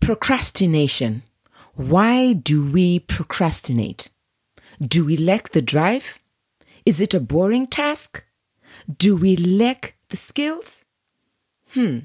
Procrastination. Why do we procrastinate? Do we lack the drive? Is it a boring task? Do we lack the skills? Hmm.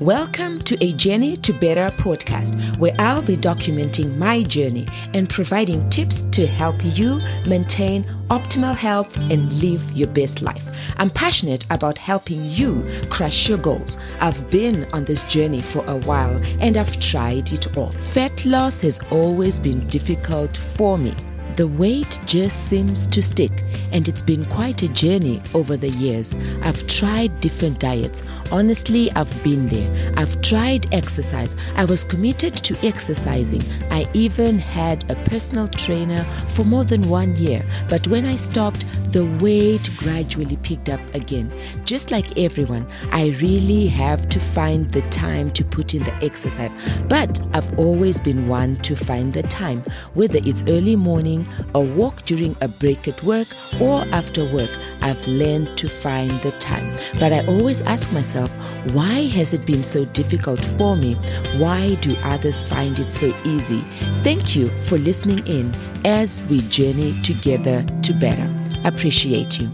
Welcome to a Journey to Better podcast, where I'll be documenting my journey and providing tips to help you maintain optimal health and live your best life. I'm passionate about helping you crush your goals. I've been on this journey for a while and I've tried it all. Fat loss has always been difficult for me. The weight just seems to stick, and it's been quite a journey over the years. I've tried different diets. Honestly, I've been there. I've tried exercise. I was committed to exercising. I even had a personal trainer for more than one year. But when I stopped, the weight gradually picked up again. Just like everyone, I really have to find the time to put in the exercise. But I've always been one to find the time, whether it's early morning a walk during a break at work, or after work, I've learned to find the time. But I always ask myself, why has it been so difficult for me? Why do others find it so easy? Thank you for listening in as we journey together to better. Appreciate you.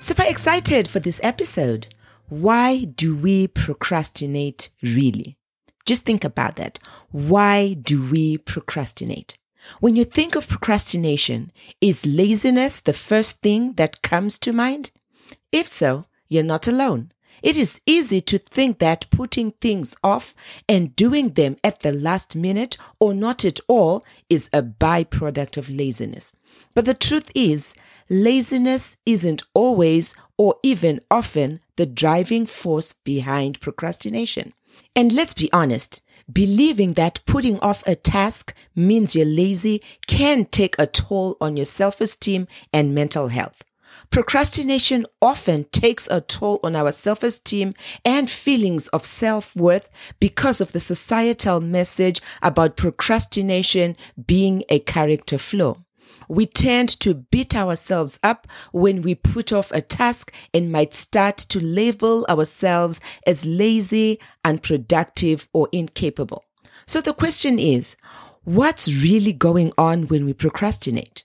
Super excited for this episode. Why do we procrastinate really? Just think about that. Why do we procrastinate? When you think of procrastination, is laziness the first thing that comes to mind? If so, you're not alone. It is easy to think that putting things off and doing them at the last minute or not at all is a byproduct of laziness. But the truth is, laziness isn't always or even often the driving force behind procrastination. And let's be honest, Believing that putting off a task means you're lazy can take a toll on your self esteem and mental health. Procrastination often takes a toll on our self esteem and feelings of self worth because of the societal message about procrastination being a character flaw we tend to beat ourselves up when we put off a task and might start to label ourselves as lazy, unproductive, or incapable. So the question is, what's really going on when we procrastinate?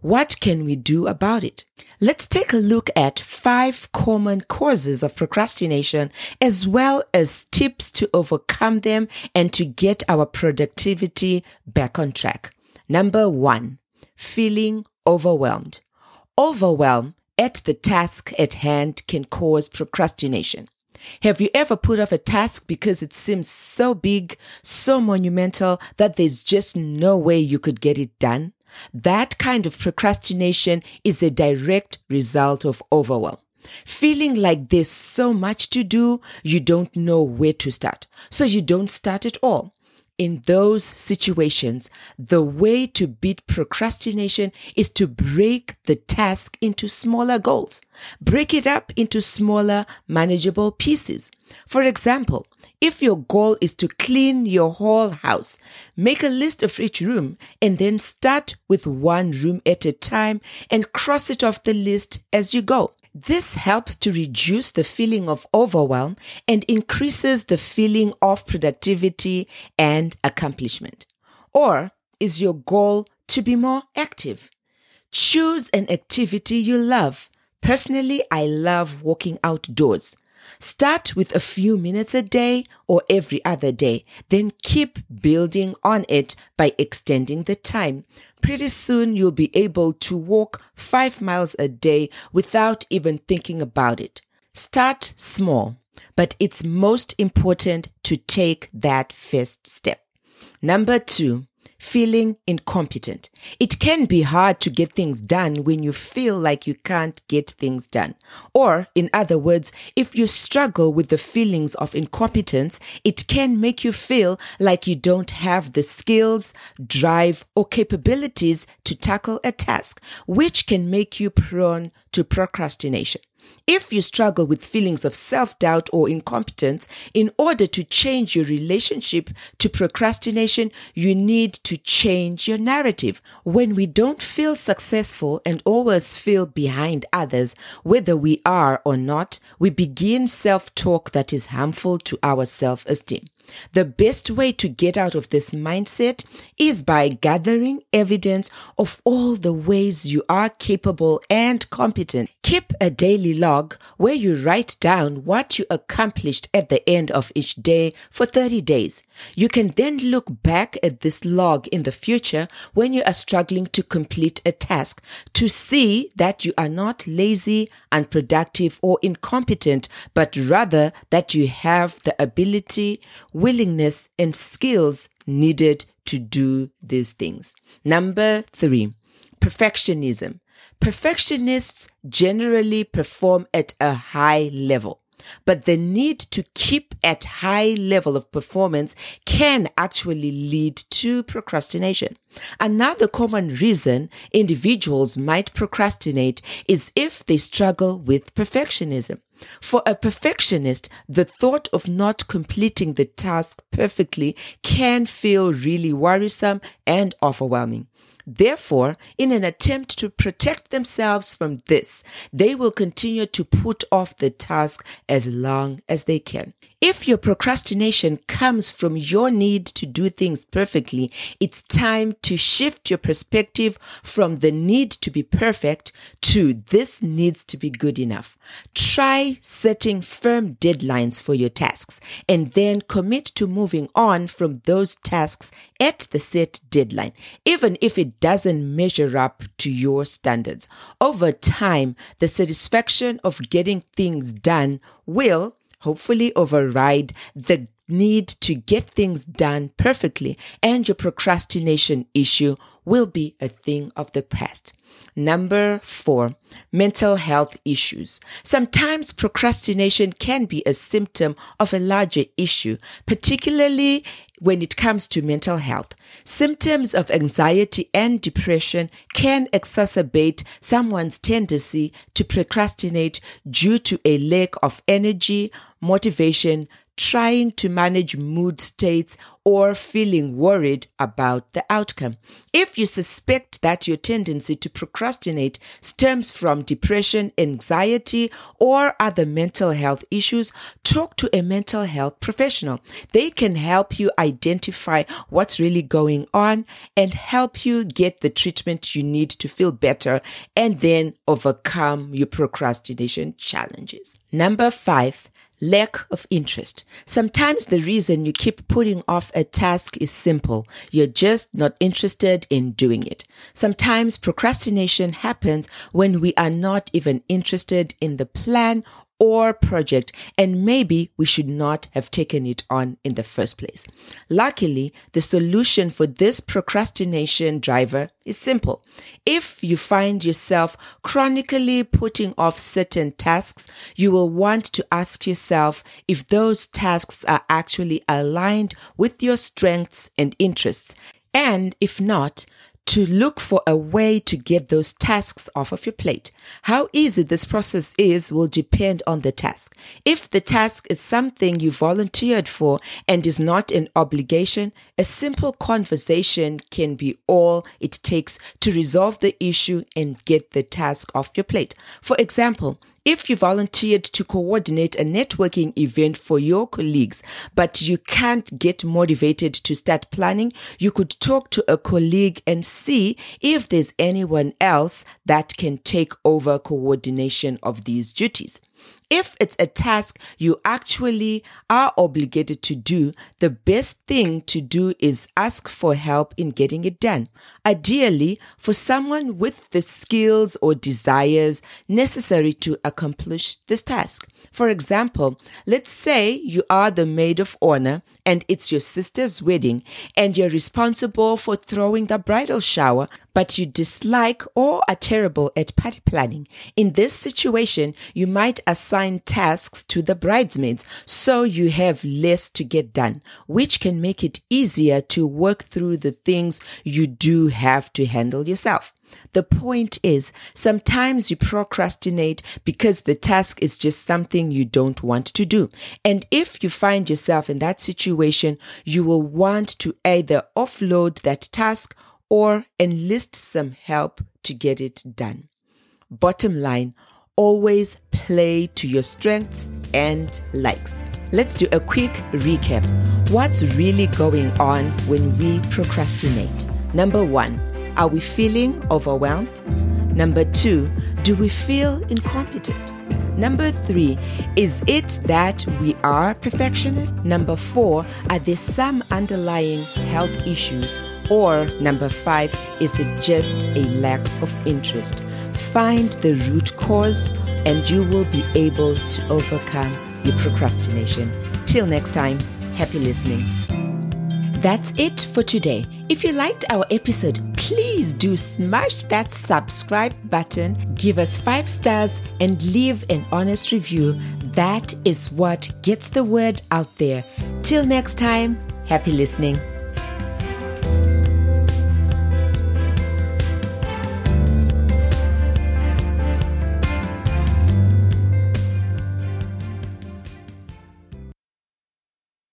What can we do about it? Let's take a look at five common causes of procrastination as well as tips to overcome them and to get our productivity back on track. Number one, feeling overwhelmed. Overwhelm at the task at hand can cause procrastination. Have you ever put off a task because it seems so big, so monumental that there's just no way you could get it done? That kind of procrastination is a direct result of overwhelm. Feeling like there's so much to do, you don't know where to start. So you don't start at all in those situations, the way to beat procrastination is to break the task into smaller goals. Break it up into smaller, manageable pieces. For example, if your goal is to clean your whole house, make a list of each room and then start with one room at a time and cross it off the list as you go. This helps to reduce the feeling of overwhelm and increases the feeling of productivity and accomplishment. Or is your goal to be more active? Choose an activity you love. Personally, I love walking outdoors. Start with a few minutes a day or every other day, then keep building on it by extending the time. Pretty soon you'll be able to walk five miles a day without even thinking about it. Start small, but it's most important to take that first step. Number two, feeling incompetent. It can be hard to get things done when you feel like you can't get things done. Or, in other words, if you struggle with the feelings of incompetence, it can make you feel like you don't have the skills, drive, or capabilities to tackle a task, which can make you prone to procrastination. If you struggle with feelings of self doubt or incompetence, in order to change your relationship to procrastination, you need to change your narrative. When we don't feel successful and always feel behind others, whether we are or not, we begin self talk that is harmful to our self esteem. The best way to get out of this mindset is by gathering evidence of all the ways you are capable and competent. Keep a daily log where you write down what you accomplished at the end of each day for 30 days. You can then look back at this log in the future when you are struggling to complete a task to see that you are not lazy, unproductive, or incompetent, but rather that you have the ability, willingness, and skills needed to do these things. Number three, perfectionism. Perfectionists generally perform at a high level but the need to keep at high level of performance can actually lead to procrastination. Another common reason individuals might procrastinate is if they struggle with perfectionism. For a perfectionist, the thought of not completing the task perfectly can feel really worrisome and overwhelming. Therefore, in an attempt to protect themselves from this, they will continue to put off the task as long as they can. If your procrastination comes from your need to do things perfectly, it's time to shift your perspective from the need to be perfect to this needs to be good enough. Try setting firm deadlines for your tasks and then commit to moving on from those tasks at the set deadline, even if it doesn't measure up to your standards. Over time, the satisfaction of getting things done will hopefully override the need to get things done perfectly and your procrastination issue will be a thing of the past. Number four, mental health issues. Sometimes procrastination can be a symptom of a larger issue, particularly when it comes to mental health. Symptoms of anxiety and depression can exacerbate someone's tendency to procrastinate due to a lack of energy, motivation, trying to manage mood states, or feeling worried about the outcome. If you suspect that your tendency to procrastinate stems from depression, anxiety, or other mental health issues, talk to a mental health professional. They can help you identify what's really going on and help you get the treatment you need to feel better and then overcome your procrastination challenges. Number five, lack of interest. Sometimes the reason you keep putting off a task is simple. You're just not interested in doing it. Sometimes procrastination happens when we are not even interested in the plan or project, and maybe we should not have taken it on in the first place. Luckily, the solution for this procrastination driver is simple. If you find yourself chronically putting off certain tasks, you will want to ask yourself if those tasks are actually aligned with your strengths and interests. And if not, to look for a way to get those tasks off of your plate. How easy this process is will depend on the task. If the task is something you volunteered for and is not an obligation, a simple conversation can be all it takes to resolve the issue and get the task off your plate. For example, if you volunteered to coordinate a networking event for your colleagues, but you can't get motivated to start planning, you could talk to a colleague and see if there's anyone else that can take over coordination of these duties. If it's a task you actually are obligated to do, the best thing to do is ask for help in getting it done. Ideally, for someone with the skills or desires necessary to accomplish this task. For example, let's say you are the maid of honor and it's your sister's wedding and you're responsible for throwing the bridal shower, but you dislike or are terrible at party planning. In this situation, you might assign tasks to the bridesmaids so you have less to get done, which can make it easier to work through the things you do have to handle yourself. The point is, sometimes you procrastinate because the task is just something you don't want to do. And if you find yourself in that situation, you will want to either offload that task or enlist some help to get it done. Bottom line, always play to your strengths and likes. Let's do a quick recap. What's really going on when we procrastinate? Number one, are we feeling overwhelmed? Number two, do we feel incompetent? Number three, is it that we are perfectionists? Number four, are there some underlying health issues? Or number five, is it just a lack of interest? Find the root cause and you will be able to overcome your procrastination. Till next time, happy listening. That's it for today. If you liked our episode, please do smash that subscribe button, give us five stars, and leave an honest review. That is what gets the word out there. Till next time, happy listening.